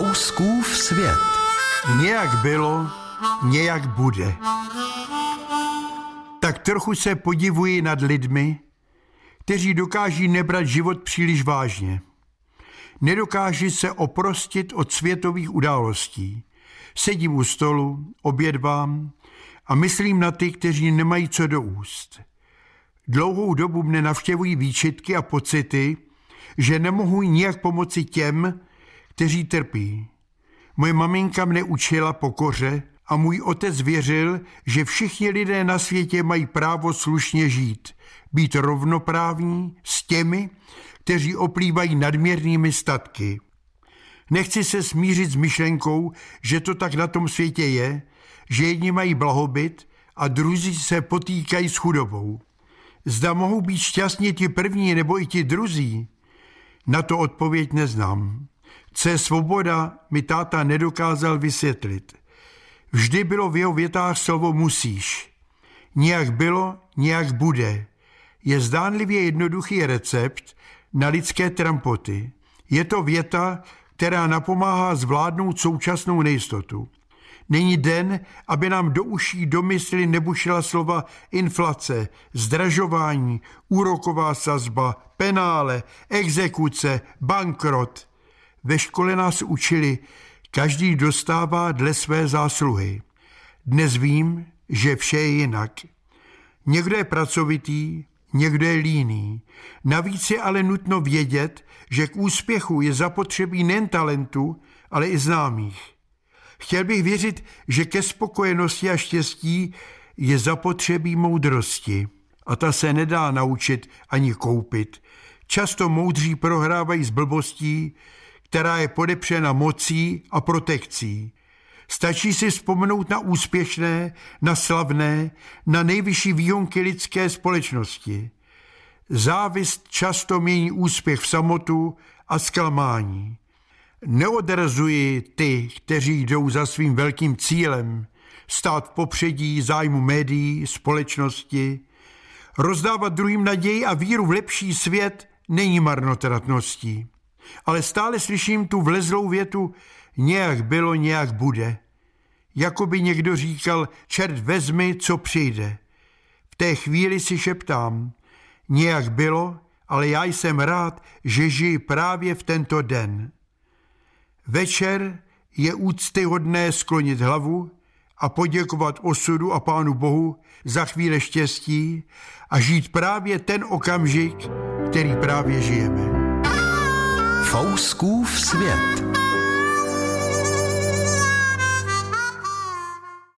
Fouskův svět. Nějak bylo, nějak bude. Tak trochu se podivuji nad lidmi, kteří dokáží nebrat život příliš vážně. Nedokáží se oprostit od světových událostí. Sedím u stolu, obědvám a myslím na ty, kteří nemají co do úst. Dlouhou dobu mne navštěvují výčitky a pocity, že nemohu nijak pomoci těm, kteří trpí. Moje maminka mne učila pokoře a můj otec věřil, že všichni lidé na světě mají právo slušně žít, být rovnoprávní s těmi, kteří oplývají nadměrnými statky. Nechci se smířit s myšlenkou, že to tak na tom světě je, že jedni mají blahobyt a druzí se potýkají s chudobou. Zda mohou být šťastní ti první nebo i ti druzí? Na to odpověď neznám. Co je svoboda, mi táta nedokázal vysvětlit. Vždy bylo v jeho větách slovo musíš. Nějak bylo, nějak bude. Je zdánlivě jednoduchý recept na lidské trampoty. Je to věta, která napomáhá zvládnout současnou nejistotu. Není den, aby nám do uší domysly nebušila slova inflace, zdražování, úroková sazba, penále, exekuce, bankrot. Ve škole nás učili, každý dostává dle své zásluhy. Dnes vím, že vše je jinak. Někdo je pracovitý, někdo je líný. Navíc je ale nutno vědět, že k úspěchu je zapotřebí nejen talentu, ale i známých. Chtěl bych věřit, že ke spokojenosti a štěstí je zapotřebí moudrosti. A ta se nedá naučit ani koupit. Často moudří prohrávají s blbostí, která je podepřena mocí a protekcí. Stačí si vzpomenout na úspěšné, na slavné, na nejvyšší výhonky lidské společnosti. Závist často mění úspěch v samotu a zklamání. Neodrazuji ty, kteří jdou za svým velkým cílem, stát v popředí zájmu médií, společnosti. Rozdávat druhým naději a víru v lepší svět není marnotratností. Ale stále slyším tu vlezlou větu, nějak bylo, nějak bude. Jako by někdo říkal, čert vezmi, co přijde. V té chvíli si šeptám, nějak bylo, ale já jsem rád, že žiji právě v tento den. Večer je úctyhodné sklonit hlavu a poděkovat osudu a Pánu Bohu za chvíle štěstí a žít právě ten okamžik, který právě žijeme. Fouskův svět.